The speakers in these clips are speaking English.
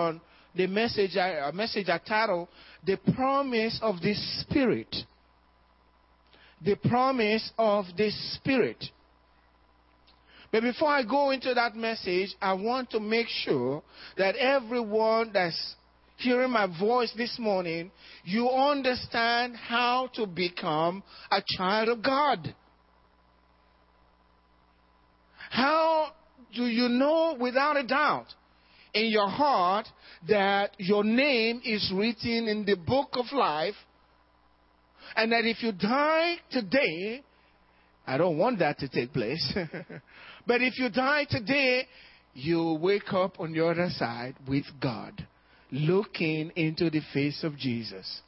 on the message, a message I titled, The Promise of the Spirit. The Promise of the Spirit. But before I go into that message, I want to make sure that everyone that's hearing my voice this morning, you understand how to become a child of God. How do you know without a doubt in your heart that your name is written in the book of life and that if you die today, I don't want that to take place, but if you die today, you wake up on the other side with God, looking into the face of Jesus.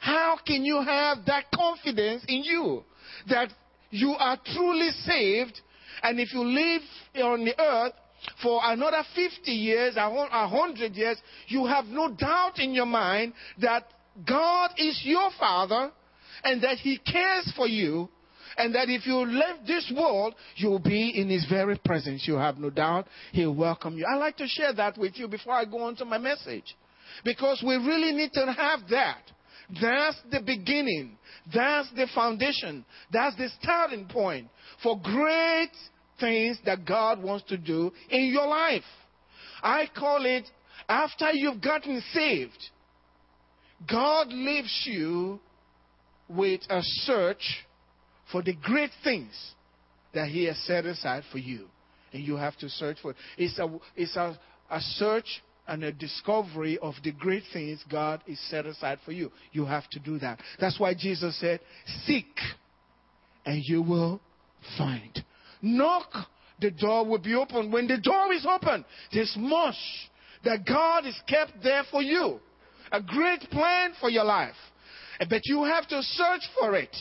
How can you have that confidence in you that you are truly saved and if you live on the earth for another 50 years, 100 years, you have no doubt in your mind that God is your Father and that He cares for you and that if you leave this world, you'll be in His very presence. You have no doubt He'll welcome you. I'd like to share that with you before I go on to my message because we really need to have that. That's the beginning. That's the foundation. That's the starting point for great things that God wants to do in your life. I call it after you've gotten saved, God leaves you with a search for the great things that He has set aside for you. And you have to search for it. It's a, it's a, a search and a discovery of the great things God is set aside for you. You have to do that. That's why Jesus said, Seek and you will find. Knock, the door will be open. When the door is open, there's much that God has kept there for you. A great plan for your life. But you have to search for it.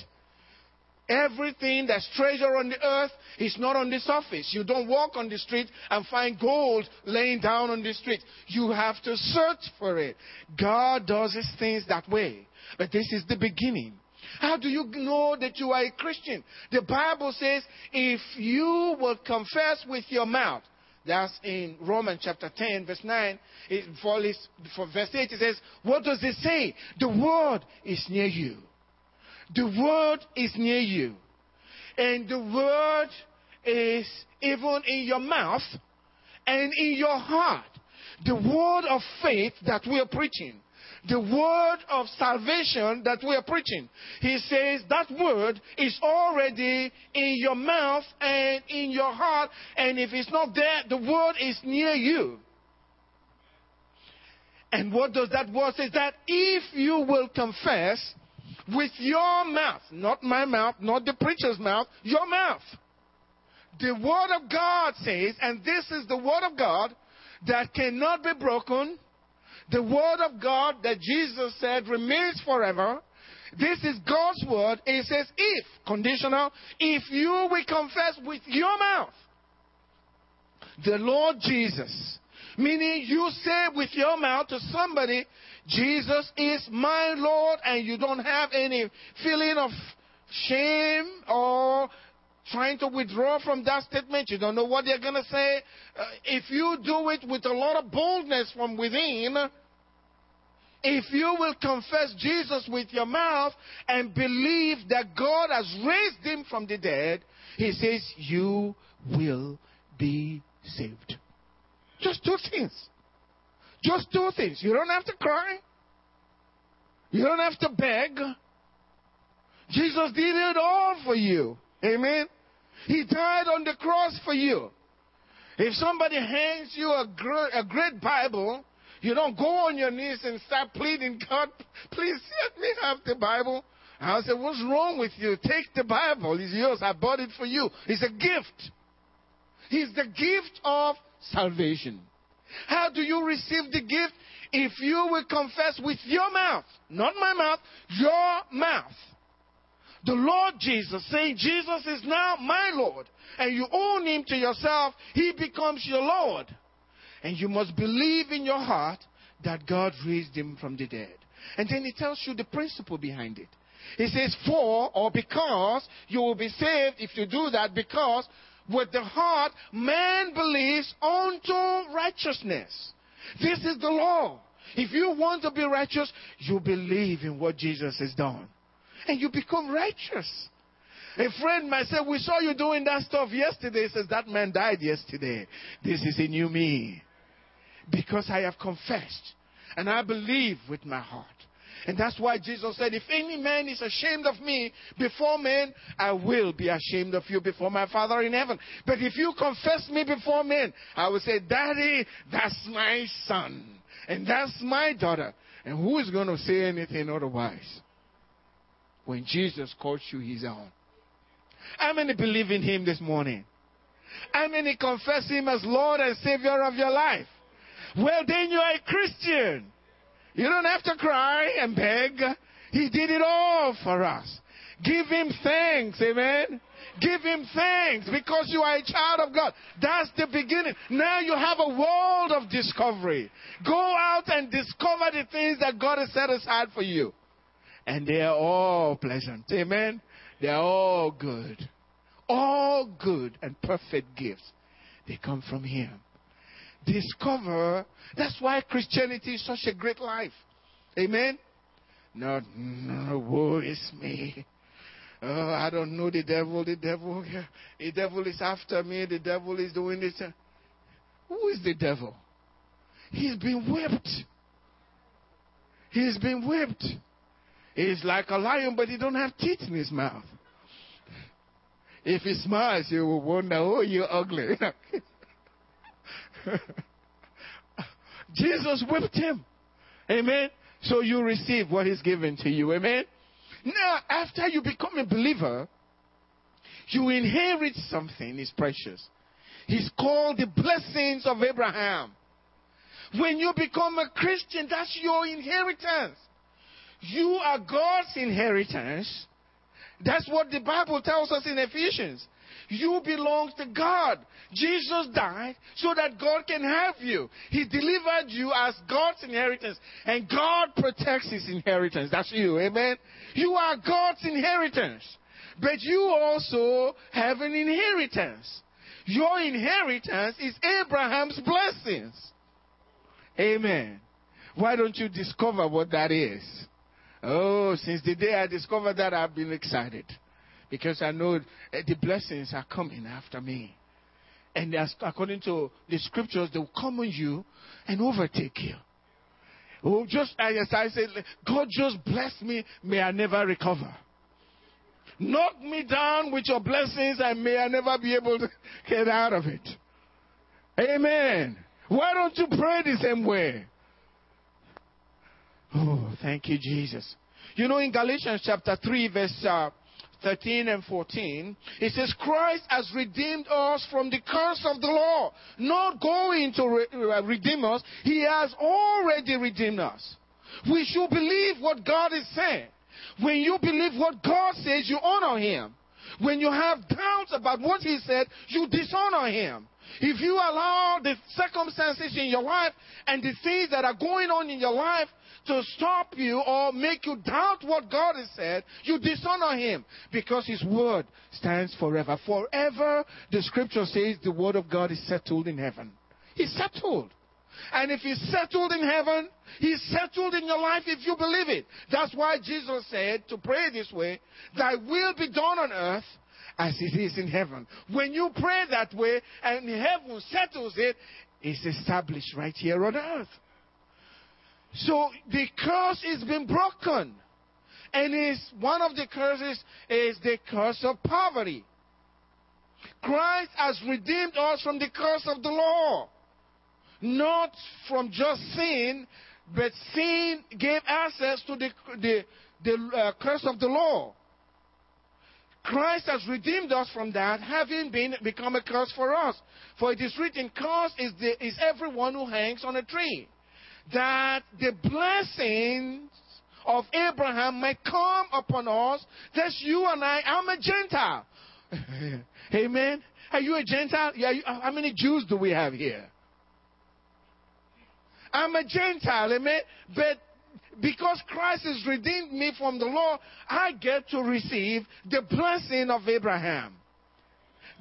Everything that's treasure on the earth is not on the surface. You don't walk on the street and find gold laying down on the street. You have to search for it. God does his things that way. But this is the beginning. How do you know that you are a Christian? The Bible says, if you will confess with your mouth, that's in Romans chapter 10, verse 9. It, for, for verse 8, it says, What does it say? The word is near you. The word is near you. And the word is even in your mouth and in your heart. The word of faith that we are preaching the word of salvation that we are preaching. He says that word is already in your mouth and in your heart, and if it's not there, the word is near you. And what does that word say? That if you will confess with your mouth, not my mouth, not the preacher's mouth, your mouth. The word of God says, and this is the word of God that cannot be broken, the word of God that Jesus said remains forever. This is God's word. It says, if, conditional, if you will confess with your mouth the Lord Jesus, meaning you say with your mouth to somebody, Jesus is my Lord, and you don't have any feeling of shame or trying to withdraw from that statement. You don't know what they're going to say. Uh, if you do it with a lot of boldness from within, if you will confess Jesus with your mouth and believe that God has raised him from the dead, he says, you will be saved. Just two things. Just two things. You don't have to cry. You don't have to beg. Jesus did it all for you. Amen. He died on the cross for you. If somebody hands you a great, a great Bible you don't go on your knees and start pleading, God, please let me have the Bible. I said, What's wrong with you? Take the Bible. It's yours. I bought it for you. It's a gift. It's the gift of salvation. How do you receive the gift? If you will confess with your mouth, not my mouth, your mouth. The Lord Jesus, saying, Jesus is now my Lord, and you own him to yourself, he becomes your Lord. And you must believe in your heart that God raised him from the dead. And then he tells you the principle behind it. He says, For or because you will be saved if you do that, because with the heart man believes unto righteousness. This is the law. If you want to be righteous, you believe in what Jesus has done. And you become righteous. A friend might say, We saw you doing that stuff yesterday. He says, That man died yesterday. This is a new me. Because I have confessed and I believe with my heart. And that's why Jesus said, If any man is ashamed of me before men, I will be ashamed of you before my Father in heaven. But if you confess me before men, I will say, Daddy, that's my son. And that's my daughter. And who is going to say anything otherwise? When Jesus calls you his own. How many believe in him this morning? How many confess him as Lord and Savior of your life? Well, then you are a Christian. You don't have to cry and beg. He did it all for us. Give him thanks, amen. Give him thanks because you are a child of God. That's the beginning. Now you have a world of discovery. Go out and discover the things that God has set aside for you. And they are all pleasant. Amen. They are all good. All good and perfect gifts. They come from Him. Discover. That's why Christianity is such a great life. Amen. Not, no, woe is me. Oh, I don't know the devil. The devil, the devil is after me. The devil is doing this. Who is the devil? He's been whipped. He's been whipped. He's like a lion, but he don't have teeth in his mouth. If he smiles, you will wonder, oh, you're ugly. Jesus whipped him. Amen. So you receive what he's given to you. Amen. Now, after you become a believer, you inherit something is precious. He's called the blessings of Abraham. When you become a Christian, that's your inheritance. You are God's inheritance. That's what the Bible tells us in Ephesians. You belong to God. Jesus died so that God can have you. He delivered you as God's inheritance. And God protects his inheritance. That's you. Amen. You are God's inheritance. But you also have an inheritance. Your inheritance is Abraham's blessings. Amen. Why don't you discover what that is? Oh, since the day I discovered that, I've been excited because I know eh, the blessings are coming after me. And according to the scriptures, they will come on you and overtake you. Oh, just as I said, God just bless me, may I never recover. Knock me down with your blessings, and may I never be able to get out of it. Amen. Why don't you pray the same way? Oh, thank you, Jesus. You know, in Galatians chapter 3, verse uh, 13 and 14, it says, Christ has redeemed us from the curse of the law, not going to re- uh, redeem us. He has already redeemed us. We should believe what God is saying. When you believe what God says, you honor Him. When you have doubts about what He said, you dishonor Him. If you allow the circumstances in your life and the things that are going on in your life to stop you or make you doubt what God has said, you dishonor Him because His word stands forever. Forever, the scripture says the word of God is settled in heaven. He's settled. And if He's settled in heaven, He's settled in your life if you believe it. That's why Jesus said to pray this way, Thy will be done on earth as it is in heaven. When you pray that way and heaven settles it, it's established right here on earth. So the curse is being broken. And is one of the curses is the curse of poverty. Christ has redeemed us from the curse of the law. Not from just sin, but sin gave access to the, the, the uh, curse of the law. Christ has redeemed us from that, having been become a curse for us. For it is written, "Curse is, the, is everyone who hangs on a tree." That the blessings of Abraham might come upon us. That's you and I. I'm a Gentile. Amen. Are you a Gentile? Yeah, how many Jews do we have here? I'm a Gentile, amen. But because Christ has redeemed me from the law, I get to receive the blessing of Abraham.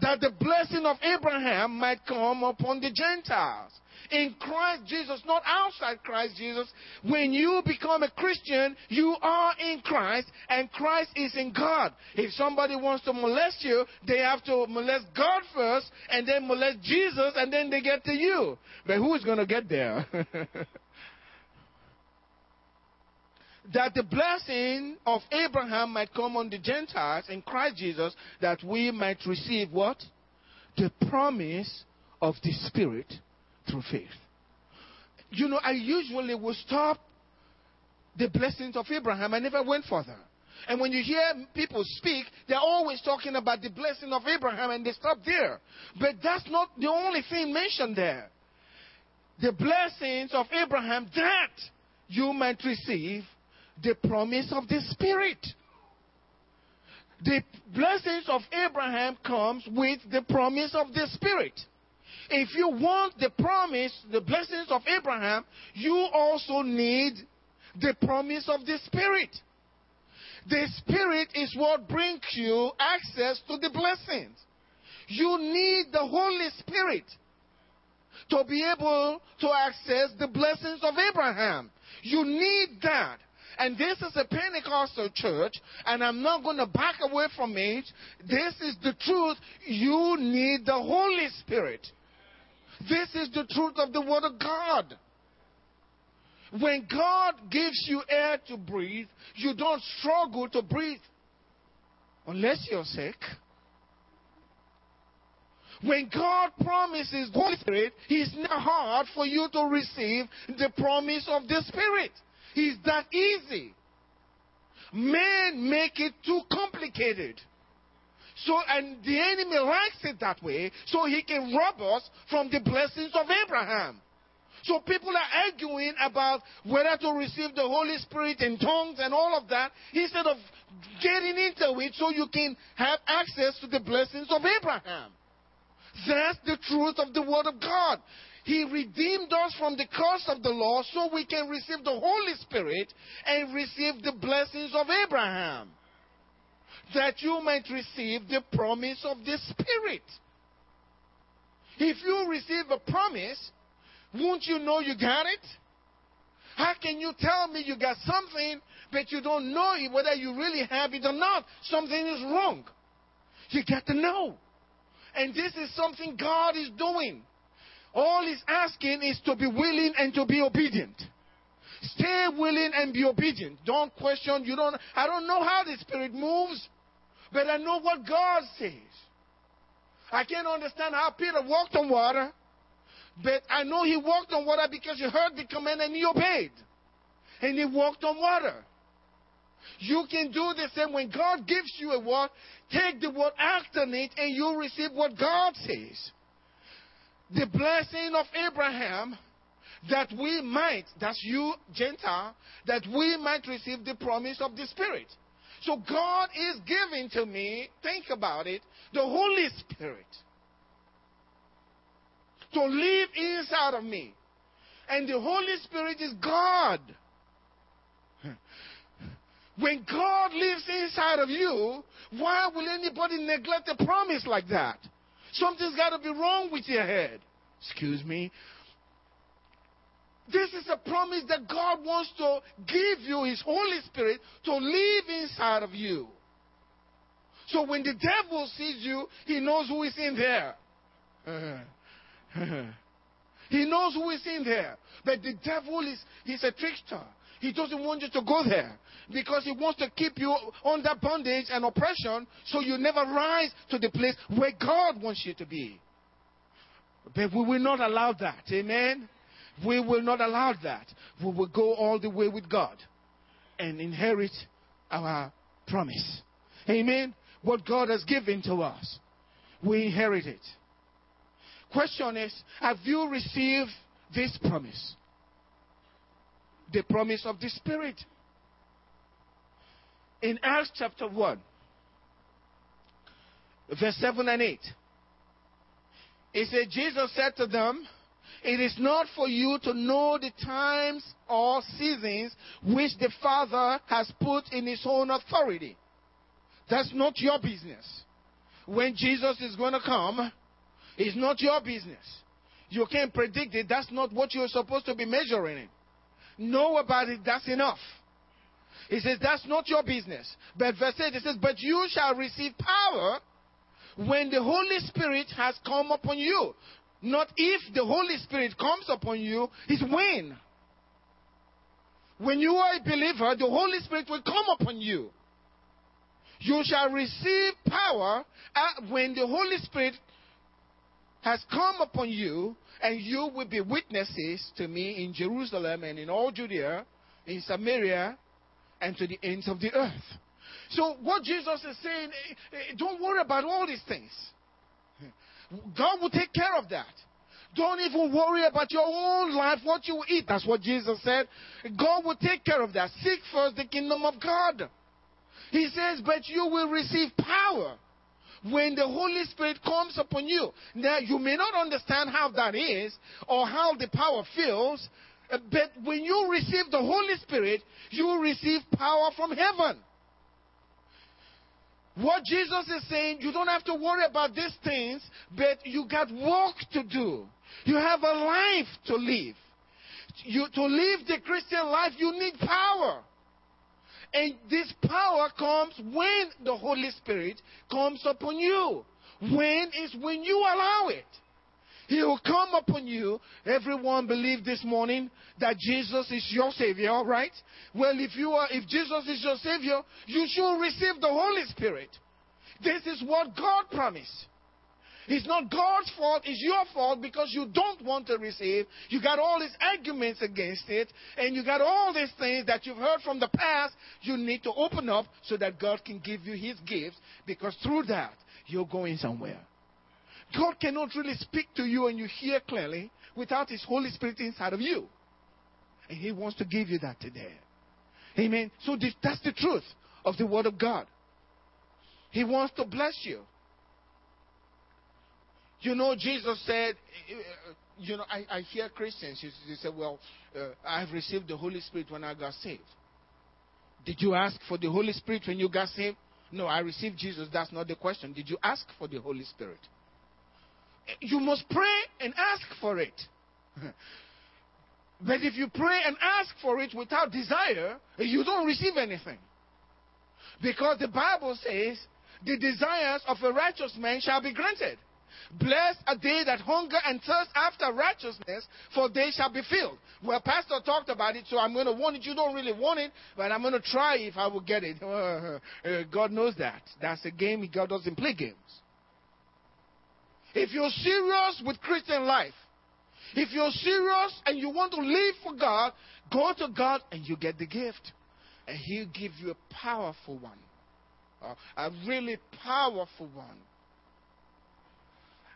that the blessing of Abraham might come upon the Gentiles. In Christ Jesus, not outside Christ Jesus. When you become a Christian, you are in Christ, and Christ is in God. If somebody wants to molest you, they have to molest God first, and then molest Jesus, and then they get to you. But who is going to get there? that the blessing of Abraham might come on the Gentiles in Christ Jesus, that we might receive what? The promise of the Spirit through faith. You know, I usually will stop the blessings of Abraham. I never went further. And when you hear people speak, they're always talking about the blessing of Abraham and they stop there. But that's not the only thing mentioned there. The blessings of Abraham that you might receive the promise of the Spirit. The blessings of Abraham comes with the promise of the Spirit. If you want the promise, the blessings of Abraham, you also need the promise of the Spirit. The Spirit is what brings you access to the blessings. You need the Holy Spirit to be able to access the blessings of Abraham. You need that. And this is a Pentecostal church, and I'm not going to back away from it. This is the truth. You need the Holy Spirit. This is the truth of the Word of God. When God gives you air to breathe, you don't struggle to breathe unless you're sick. When God promises the Holy Spirit, it's not hard for you to receive the promise of the Spirit. It's that easy. Men make it too complicated. So, and the enemy likes it that way, so he can rob us from the blessings of Abraham. So people are arguing about whether to receive the Holy Spirit in tongues and all of that instead of getting into it so you can have access to the blessings of Abraham. That's the truth of the Word of God. He redeemed us from the curse of the law so we can receive the Holy Spirit and receive the blessings of Abraham. That you might receive the promise of the Spirit. If you receive a promise, won't you know you got it? How can you tell me you got something, but you don't know whether you really have it or not? Something is wrong. You got to know. And this is something God is doing. All he's asking is to be willing and to be obedient. Stay willing and be obedient. Don't question. You don't. I don't know how the Spirit moves, but I know what God says. I can't understand how Peter walked on water, but I know he walked on water because he heard the command and he obeyed, and he walked on water. You can do the same when God gives you a word. Take the word, act on it, and you receive what God says the blessing of Abraham that we might, that's you, Gentile, that we might receive the promise of the Spirit. So God is giving to me, think about it, the Holy Spirit to live inside of me. And the Holy Spirit is God. When God lives inside of you, why will anybody neglect a promise like that? Something's got to be wrong with your head. Excuse me. This is a promise that God wants to give you His Holy Spirit to live inside of you. So when the devil sees you, he knows who is in there. he knows who is in there. But the devil is he's a trickster. He doesn't want you to go there because he wants to keep you under bondage and oppression so you never rise to the place where God wants you to be. But we will not allow that. Amen. We will not allow that. We will go all the way with God and inherit our promise. Amen. What God has given to us, we inherit it. Question is Have you received this promise? The promise of the Spirit. In Acts chapter 1, verse 7 and 8. He said, Jesus said to them, It is not for you to know the times or seasons which the Father has put in His own authority. That's not your business. when Jesus is going to come. It's not your business. You can't predict it. That's not what you're supposed to be measuring it. Know about it. That's enough. He says, That's not your business. But verse 8, it says, But you shall receive power when the Holy Spirit has come upon you. Not if the Holy Spirit comes upon you, it's when. When you are a believer, the Holy Spirit will come upon you. You shall receive power when the Holy Spirit has come upon you, and you will be witnesses to me in Jerusalem and in all Judea, in Samaria, and to the ends of the earth. So, what Jesus is saying, eh, eh, don't worry about all these things. God will take care of that. Don't even worry about your own life, what you eat. That's what Jesus said. God will take care of that. Seek first the kingdom of God. He says, but you will receive power when the Holy Spirit comes upon you. Now, you may not understand how that is or how the power feels, but when you receive the Holy Spirit, you will receive power from heaven. What Jesus is saying, you don't have to worry about these things, but you got work to do. You have a life to live. You, to live the Christian life, you need power. And this power comes when the Holy Spirit comes upon you. When is when you allow it. He will come upon you. Everyone believe this morning that Jesus is your Savior, right? Well, if you are, if Jesus is your Savior, you should receive the Holy Spirit. This is what God promised. It's not God's fault, it's your fault because you don't want to receive. You got all these arguments against it, and you got all these things that you've heard from the past. You need to open up so that God can give you His gifts because through that, you're going somewhere. God cannot really speak to you and you hear clearly without His Holy Spirit inside of you. And He wants to give you that today. Amen. So that's the truth of the Word of God. He wants to bless you. You know, Jesus said, you know, I, I hear Christians, they say, well, uh, I've received the Holy Spirit when I got saved. Did you ask for the Holy Spirit when you got saved? No, I received Jesus. That's not the question. Did you ask for the Holy Spirit? You must pray and ask for it. but if you pray and ask for it without desire, you don't receive anything. Because the Bible says, the desires of a righteous man shall be granted. Blessed are they that hunger and thirst after righteousness, for they shall be filled. Well, Pastor talked about it, so I'm going to warn it. You don't really want it, but I'm going to try if I will get it. Uh, God knows that. That's a game. God doesn't play games. If you're serious with Christian life, if you're serious and you want to live for God, go to God and you get the gift. And He'll give you a powerful one. Uh, a really powerful one.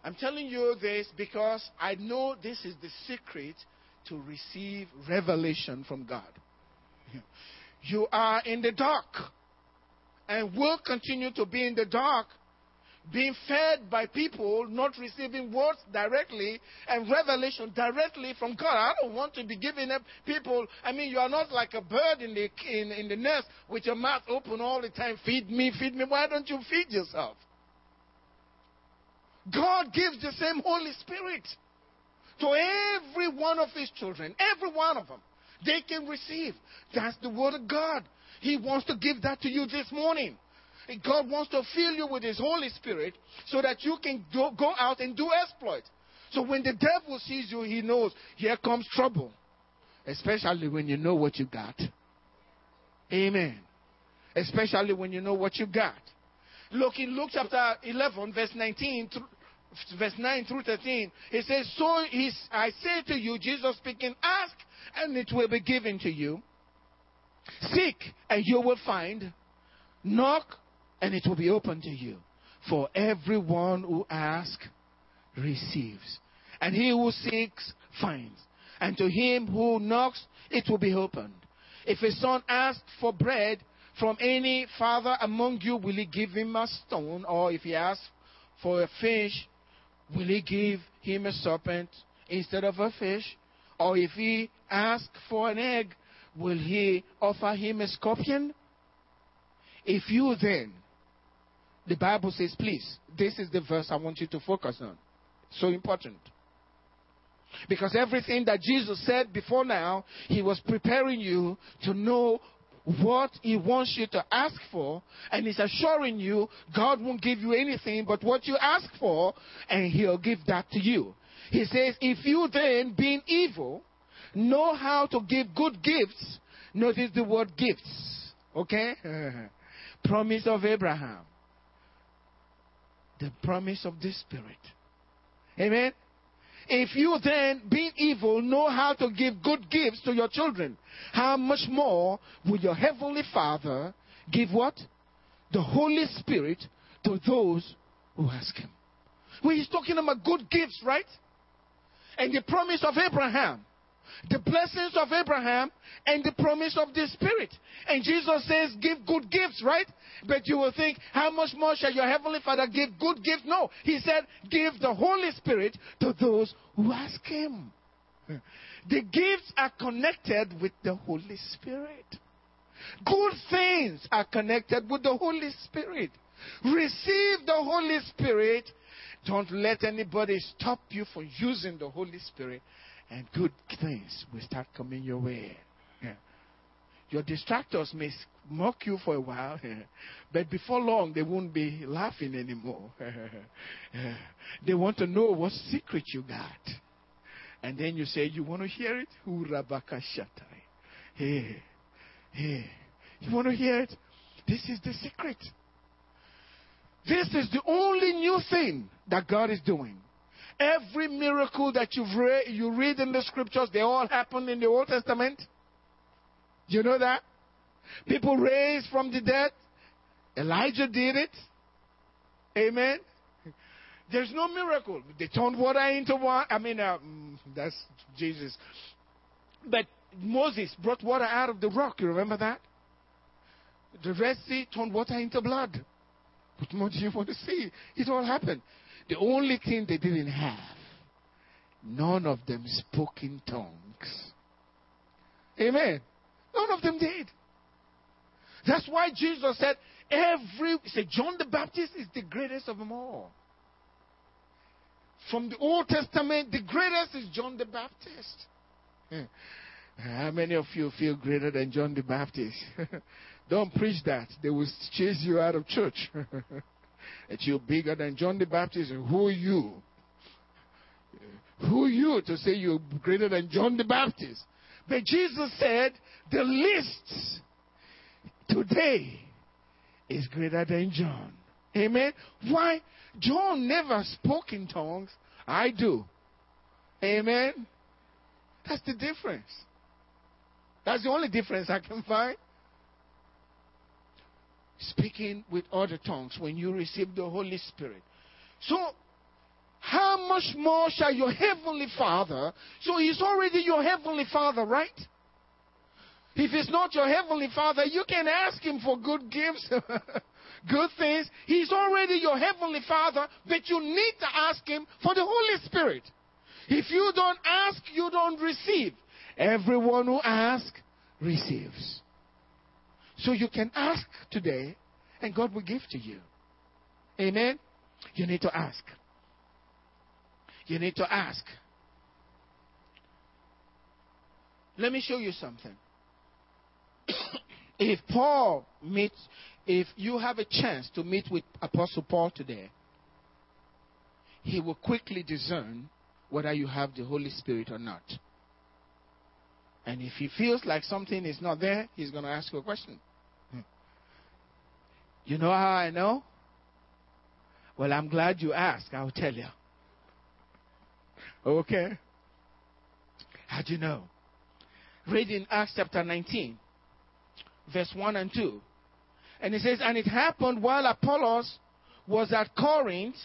I'm telling you this because I know this is the secret to receive revelation from God. You are in the dark and will continue to be in the dark, being fed by people, not receiving words directly and revelation directly from God. I don't want to be giving up people. I mean, you are not like a bird in the, in, in the nest with your mouth open all the time. Feed me, feed me. Why don't you feed yourself? God gives the same Holy Spirit to every one of His children, every one of them. They can receive. That's the Word of God. He wants to give that to you this morning. God wants to fill you with His Holy Spirit so that you can go, go out and do exploit. So when the devil sees you, he knows here comes trouble. Especially when you know what you got. Amen. Especially when you know what you got. Look in Luke chapter 11, verse 19, verse 9 through 13. he says, So I say to you, Jesus speaking, ask and it will be given to you. Seek and you will find. Knock and it will be open to you. For everyone who asks receives. And he who seeks finds. And to him who knocks, it will be opened. If a son asks for bread, from any father among you, will he give him a stone? Or if he asks for a fish, will he give him a serpent instead of a fish? Or if he asks for an egg, will he offer him a scorpion? If you then, the Bible says, please, this is the verse I want you to focus on. So important. Because everything that Jesus said before now, he was preparing you to know what he wants you to ask for, and he's assuring you God won't give you anything but what you ask for, and he'll give that to you. He says, If you then, being evil, know how to give good gifts, notice the word gifts, okay? promise of Abraham, the promise of the Spirit. Amen? If you then, being evil, know how to give good gifts to your children, how much more will your heavenly Father give what? The Holy Spirit to those who ask Him. Well, he's talking about good gifts, right? And the promise of Abraham the blessings of Abraham and the promise of the Spirit. And Jesus says, Give good gifts, right? But you will think, How much more shall your Heavenly Father give good gifts? No. He said, Give the Holy Spirit to those who ask Him. The gifts are connected with the Holy Spirit. Good things are connected with the Holy Spirit. Receive the Holy Spirit. Don't let anybody stop you from using the Holy Spirit and good things will start coming your way. Your distractors may mock you for a while, but before long they won't be laughing anymore. they want to know what secret you got. And then you say, You want to hear it? Hey, hey. You want to hear it? This is the secret. This is the only new thing that God is doing. Every miracle that you've read, you read in the scriptures, they all happened in the Old Testament. You know that? People raised from the dead. Elijah did it. Amen. There's no miracle. They turned water into wine. I mean, uh, that's Jesus. But Moses brought water out of the rock. You remember that? The Red Sea turned water into blood. What more do you want to see? It all happened. The only thing they didn't have, none of them spoke in tongues. Amen. None of them did. That's why Jesus said, every, He said, John the Baptist is the greatest of them all. From the Old Testament, the greatest is John the Baptist. How many of you feel greater than John the Baptist? Don't preach that. They will chase you out of church. that you're bigger than John the Baptist. And Who are you? Who are you to say you're greater than John the Baptist? But Jesus said, the least today is greater than John. Amen. Why? John never spoke in tongues. I do. Amen. That's the difference. That's the only difference I can find speaking with other tongues when you receive the Holy Spirit. So, how much more shall your heavenly Father? So, He's already your heavenly Father, right? If He's not your heavenly Father, you can ask Him for good gifts, good things. He's already your heavenly Father, but you need to ask Him for the Holy Spirit. If you don't ask, you don't receive. Everyone who asks receives. So you can ask today, and God will give to you. Amen? You need to ask. You need to ask. Let me show you something. if Paul meets, if you have a chance to meet with Apostle Paul today, he will quickly discern whether you have the Holy Spirit or not. And if he feels like something is not there, he's going to ask you a question. You know how I know? Well, I'm glad you asked. I'll tell you. Okay? How'd you know? Read in Acts chapter 19, verse 1 and 2. And it says, And it happened while Apollos was at Corinth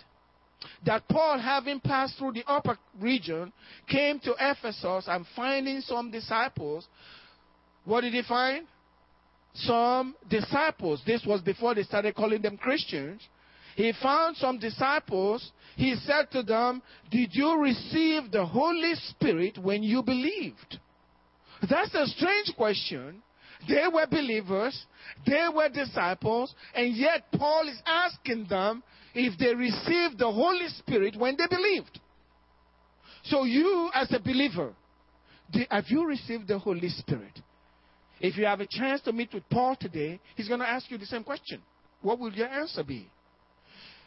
that Paul, having passed through the upper region, came to Ephesus and finding some disciples. What did he find? Some disciples. This was before they started calling them Christians. He found some disciples. He said to them, Did you receive the Holy Spirit when you believed? That's a strange question They were believers, they were disciples, and yet Paul is asking them if they received the Holy Spirit when they believed. So, you as a believer, have you received the Holy Spirit? If you have a chance to meet with Paul today, he's going to ask you the same question. What will your answer be?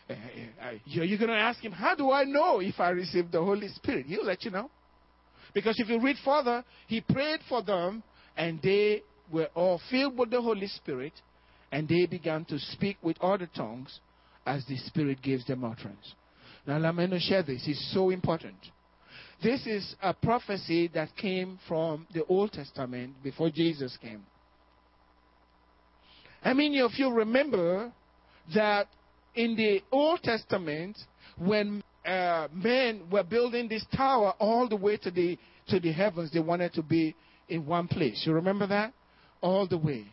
Uh, uh, you're going to ask him, How do I know if I received the Holy Spirit? He'll let you know. Because if you read further, he prayed for them and they were all filled with the Holy Spirit and they began to speak with other tongues as the Spirit gives them utterance. Now, going to share this. It's so important. This is a prophecy that came from the Old Testament before Jesus came. I mean, if you remember that in the Old Testament, when uh, men were building this tower all the way to the to the heavens, they wanted to be in one place. You remember that? All the way.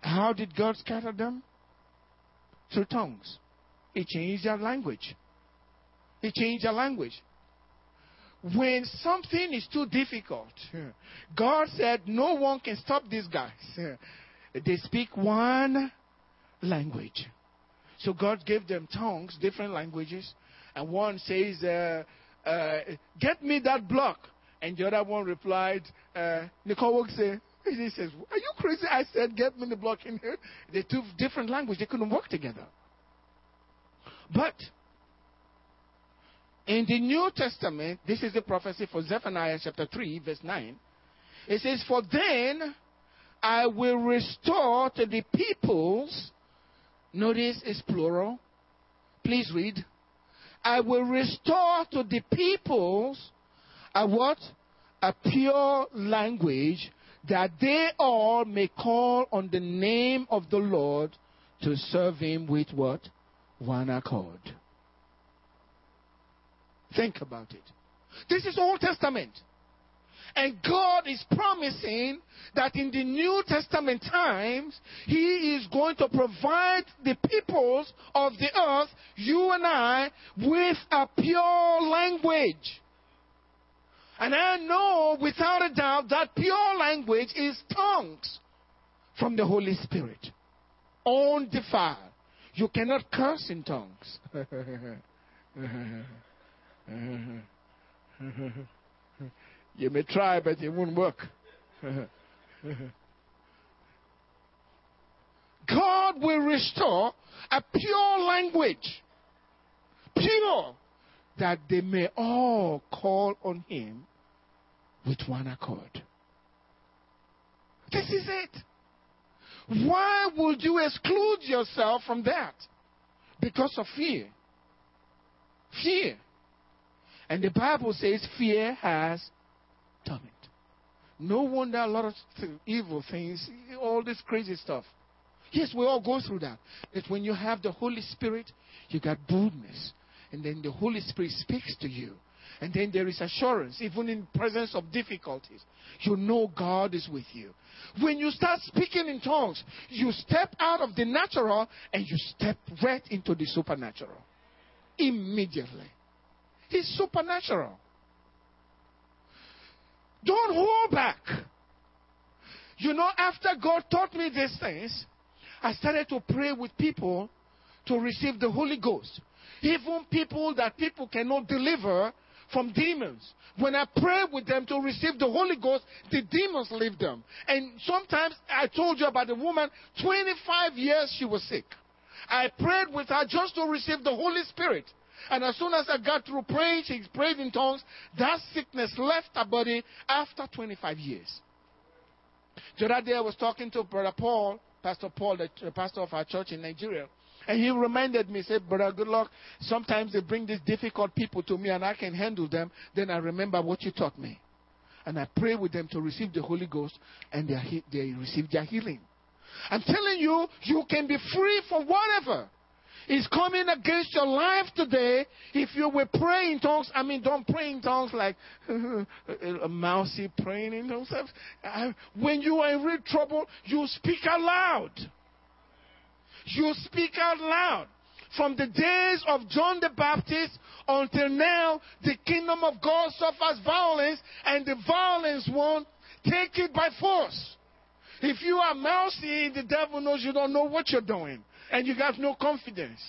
How did God scatter them? Through tongues. He changed their language. He changed their language. When something is too difficult, God said, No one can stop these guys. They speak one language. So God gave them tongues, different languages, and one says, uh, uh, Get me that block. And the other one replied, uh, say, he says, Are you crazy? I said, Get me the block in here. They two different languages. They couldn't work together. But in the New Testament, this is the prophecy for Zephaniah chapter 3, verse 9. It says, For then I will restore to the peoples, notice it's plural. Please read. I will restore to the peoples a what? A pure language that they all may call on the name of the Lord to serve him with what? One accord. Think about it. This is Old Testament. And God is promising that in the New Testament times, He is going to provide the peoples of the earth, you and I, with a pure language. And I know without a doubt that pure language is tongues from the Holy Spirit. Undefiled. You cannot curse in tongues. you may try, but it won't work. God will restore a pure language, pure, that they may all call on Him with one accord. This is it. Why would you exclude yourself from that? Because of fear. Fear. And the Bible says fear has torment. No wonder a lot of evil things, all this crazy stuff. Yes, we all go through that. But when you have the Holy Spirit, you got boldness. And then the Holy Spirit speaks to you. And then there is assurance, even in presence of difficulties. You know God is with you. When you start speaking in tongues, you step out of the natural and you step right into the supernatural. Immediately. He's supernatural. Don't hold back. You know, after God taught me these things, I started to pray with people to receive the Holy Ghost. Even people that people cannot deliver from demons. When I pray with them to receive the Holy Ghost, the demons leave them. And sometimes I told you about the woman, 25 years she was sick. I prayed with her just to receive the Holy Spirit. And as soon as I got through praying, she prayed in tongues. That sickness left her body after 25 years. The other day I was talking to Brother Paul, Pastor Paul, the pastor of our church in Nigeria. And he reminded me, said, Brother Goodluck. Sometimes they bring these difficult people to me and I can handle them. Then I remember what you taught me. And I pray with them to receive the Holy Ghost and they, they receive their healing. I'm telling you, you can be free from whatever is coming against your life today if you were praying in tongues. I mean, don't pray in tongues like a mousy praying in tongues. When you are in real trouble, you speak out loud. You speak out loud. From the days of John the Baptist until now, the kingdom of God suffers violence, and the violence won't take it by force. If you are mousy, the devil knows you don't know what you're doing and you got no confidence.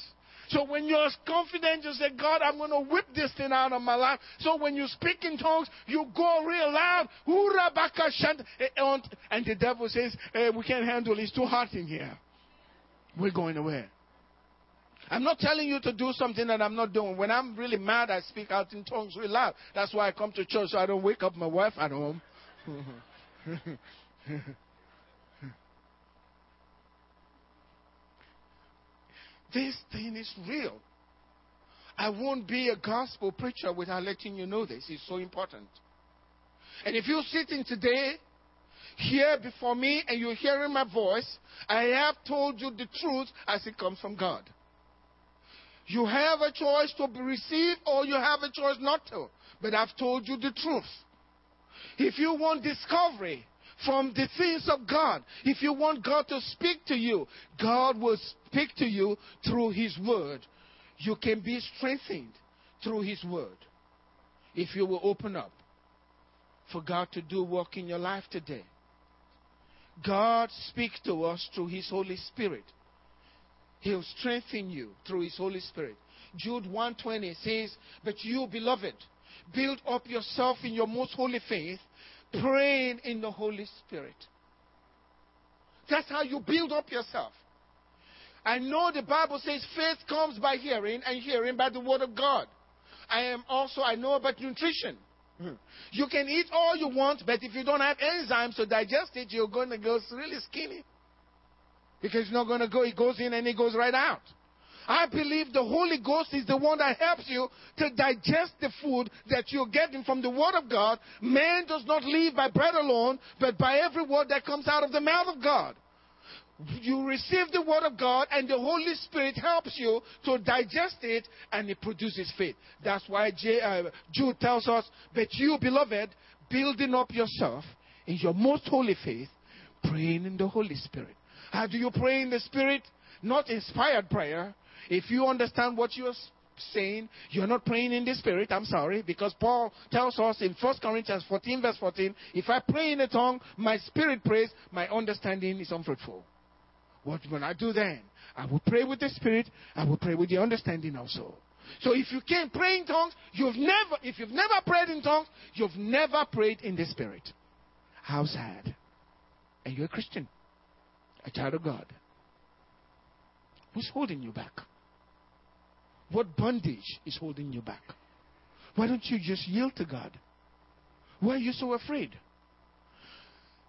So when you're confident, you say, God, I'm going to whip this thing out of my life. So when you speak in tongues, you go real loud. Eh, eh, and the devil says, hey, we can't handle it. It's too hot in here. We're going away. I'm not telling you to do something that I'm not doing. When I'm really mad, I speak out in tongues real loud. That's why I come to church so I don't wake up my wife at home. This thing is real. I won't be a gospel preacher without letting you know this. It's so important. And if you're sitting today here before me and you're hearing my voice, I have told you the truth as it comes from God. You have a choice to receive or you have a choice not to. But I've told you the truth. If you want discovery, from the things of God. If you want God to speak to you, God will speak to you through His Word. You can be strengthened through His Word if you will open up for God to do work in your life today. God speaks to us through His Holy Spirit. He'll strengthen you through His Holy Spirit. Jude 120 says, But you, beloved, build up yourself in your most holy faith praying in the Holy Spirit. That's how you build up yourself. I know the Bible says faith comes by hearing, and hearing by the Word of God. I am also, I know about nutrition. Hmm. You can eat all you want, but if you don't have enzymes to digest it, you're going to go really skinny. Because it's not going to go, it goes in and it goes right out. I believe the Holy Ghost is the one that helps you to digest the food that you're getting from the Word of God. Man does not live by bread alone, but by every word that comes out of the mouth of God. You receive the Word of God, and the Holy Spirit helps you to digest it, and it produces faith. That's why uh, Jude tells us, But you, beloved, building up yourself in your most holy faith, praying in the Holy Spirit. How do you pray in the Spirit? Not inspired prayer, if you understand what you're saying, you're not praying in the spirit, I'm sorry, because Paul tells us in 1 Corinthians 14, verse 14, if I pray in a tongue, my spirit prays, my understanding is unfruitful. What will I do then? I will pray with the spirit, I will pray with the understanding also. So if you can't pray in tongues, you've never, if you've never prayed in tongues, you've never prayed in the spirit. How sad. And you're a Christian, a child of God. Who's holding you back? What bondage is holding you back? Why don't you just yield to God? Why are you so afraid?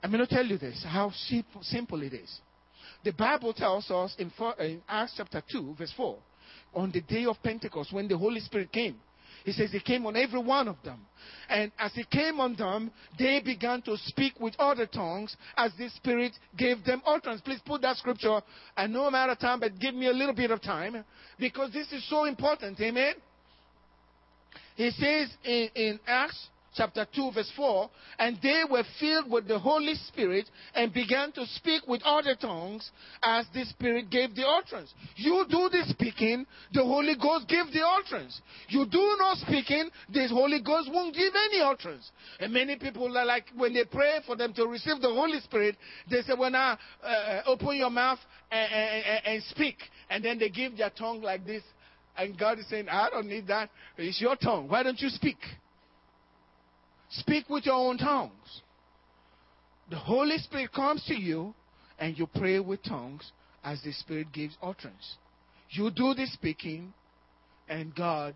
I'm going to tell you this how simple it is. The Bible tells us in, Acts chapter 2, verse 4, on the day of Pentecost, when the Holy Spirit came, he says he came on every one of them. And as he came on them, they began to speak with other tongues as the Spirit gave them utterance. Please put that scripture. I know I'm out of time, but give me a little bit of time because this is so important. Amen. He says in, in Acts chapter 2, verse 4, and they were filled with the Holy Spirit and began to speak with other tongues as the Spirit gave the utterance. You do the speaking, the Holy Ghost give the utterance. You do not speaking, the Holy Ghost won't give any utterance. And many people are like, when they pray for them to receive the Holy Spirit, they say, when uh, uh open your mouth and, and, and speak. And then they give their tongue like this. And God is saying, I don't need that. It's your tongue. Why don't you speak? Speak with your own tongues. The Holy Spirit comes to you and you pray with tongues as the Spirit gives utterance. You do the speaking and God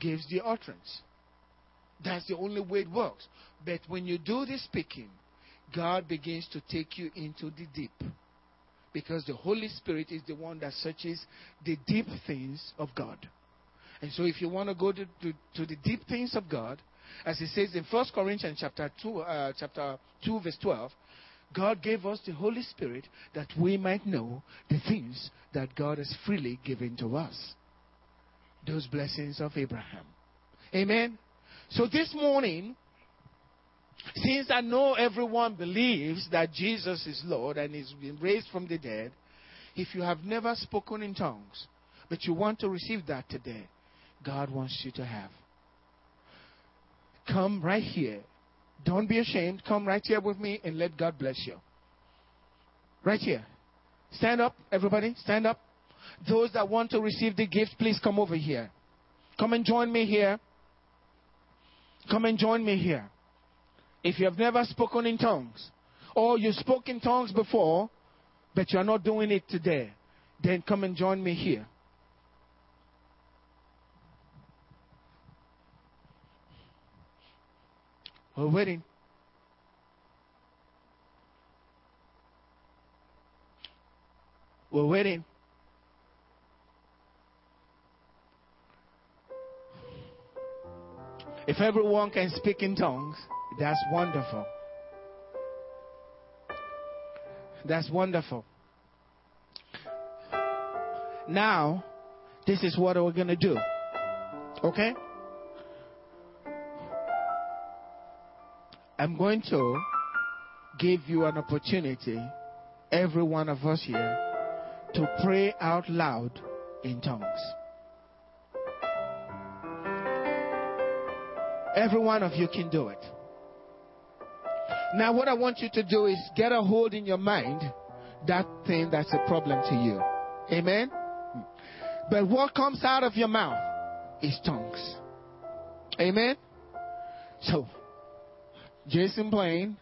gives the utterance. That's the only way it works. But when you do the speaking, God begins to take you into the deep. Because the Holy Spirit is the one that searches the deep things of God. And so if you want to go to, to, to the deep things of God, as it says in 1 Corinthians chapter 2, uh, chapter 2, verse 12, God gave us the Holy Spirit that we might know the things that God has freely given to us. Those blessings of Abraham. Amen. So this morning, since I know everyone believes that Jesus is Lord and is been raised from the dead, if you have never spoken in tongues, but you want to receive that today, God wants you to have. Come right here. Don't be ashamed. Come right here with me and let God bless you. Right here. Stand up, everybody. Stand up. Those that want to receive the gift, please come over here. Come and join me here. Come and join me here. If you have never spoken in tongues, or you spoke in tongues before, but you are not doing it today, then come and join me here. We're waiting. We're waiting. If everyone can speak in tongues, that's wonderful. That's wonderful. Now, this is what we're going to do. Okay? I'm going to give you an opportunity, every one of us here, to pray out loud in tongues. Every one of you can do it. Now, what I want you to do is get a hold in your mind that thing that's a problem to you. Amen? But what comes out of your mouth is tongues. Amen? So, Jason Plain.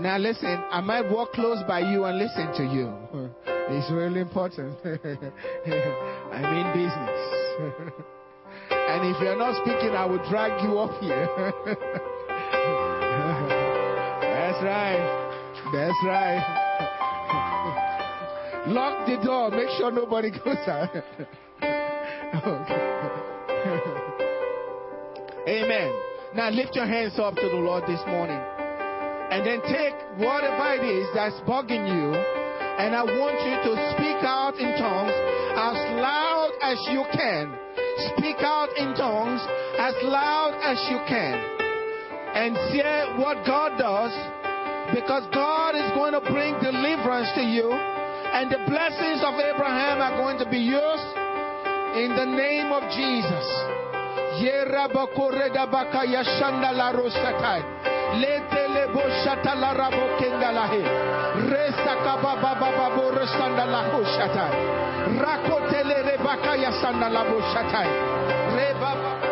Now listen, I might walk close by you and listen to you. It's really important. I'm in business. and if you're not speaking, I will drag you up here. That's right. That's right. Lock the door. Make sure nobody goes out. Amen. Now lift your hands up to the Lord this morning. And then take whatever it is that's bugging you, and I want you to speak out in tongues as loud as you can. Speak out in tongues as loud as you can. And see what God does, because God is going to bring deliverance to you, and the blessings of Abraham are going to be yours in the name of Jesus. Yerabakore dabaka yashanda la rosatai. Lete le boshata la rabo kenda la he. Resta kababa baba borosanda la hoshatai. Rakote le rebaka yasanda la boshatai. Rebaba.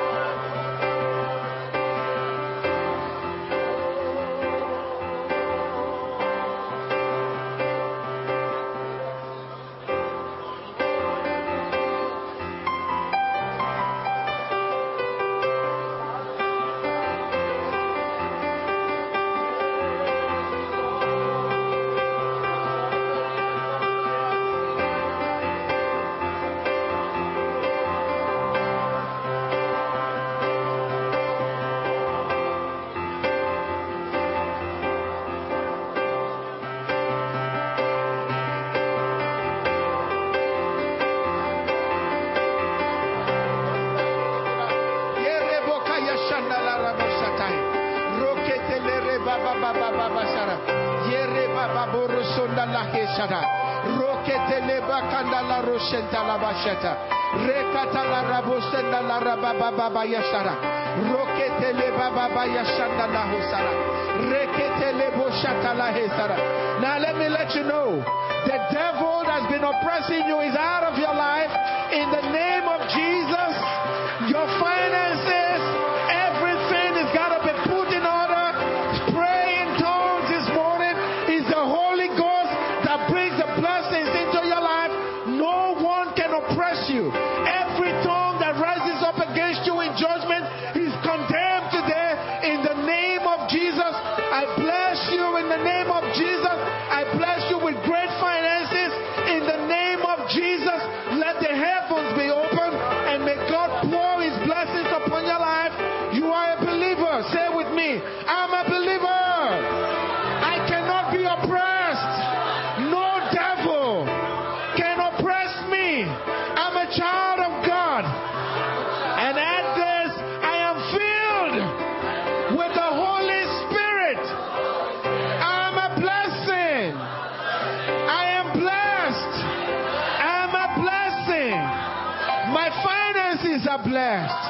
Rekata la rabosenda la yashara. Rokete le yashanda la hosara. Rekete le boshata la hesara. Now let me let you know, the devil that's been oppressing you is out of your life in the name a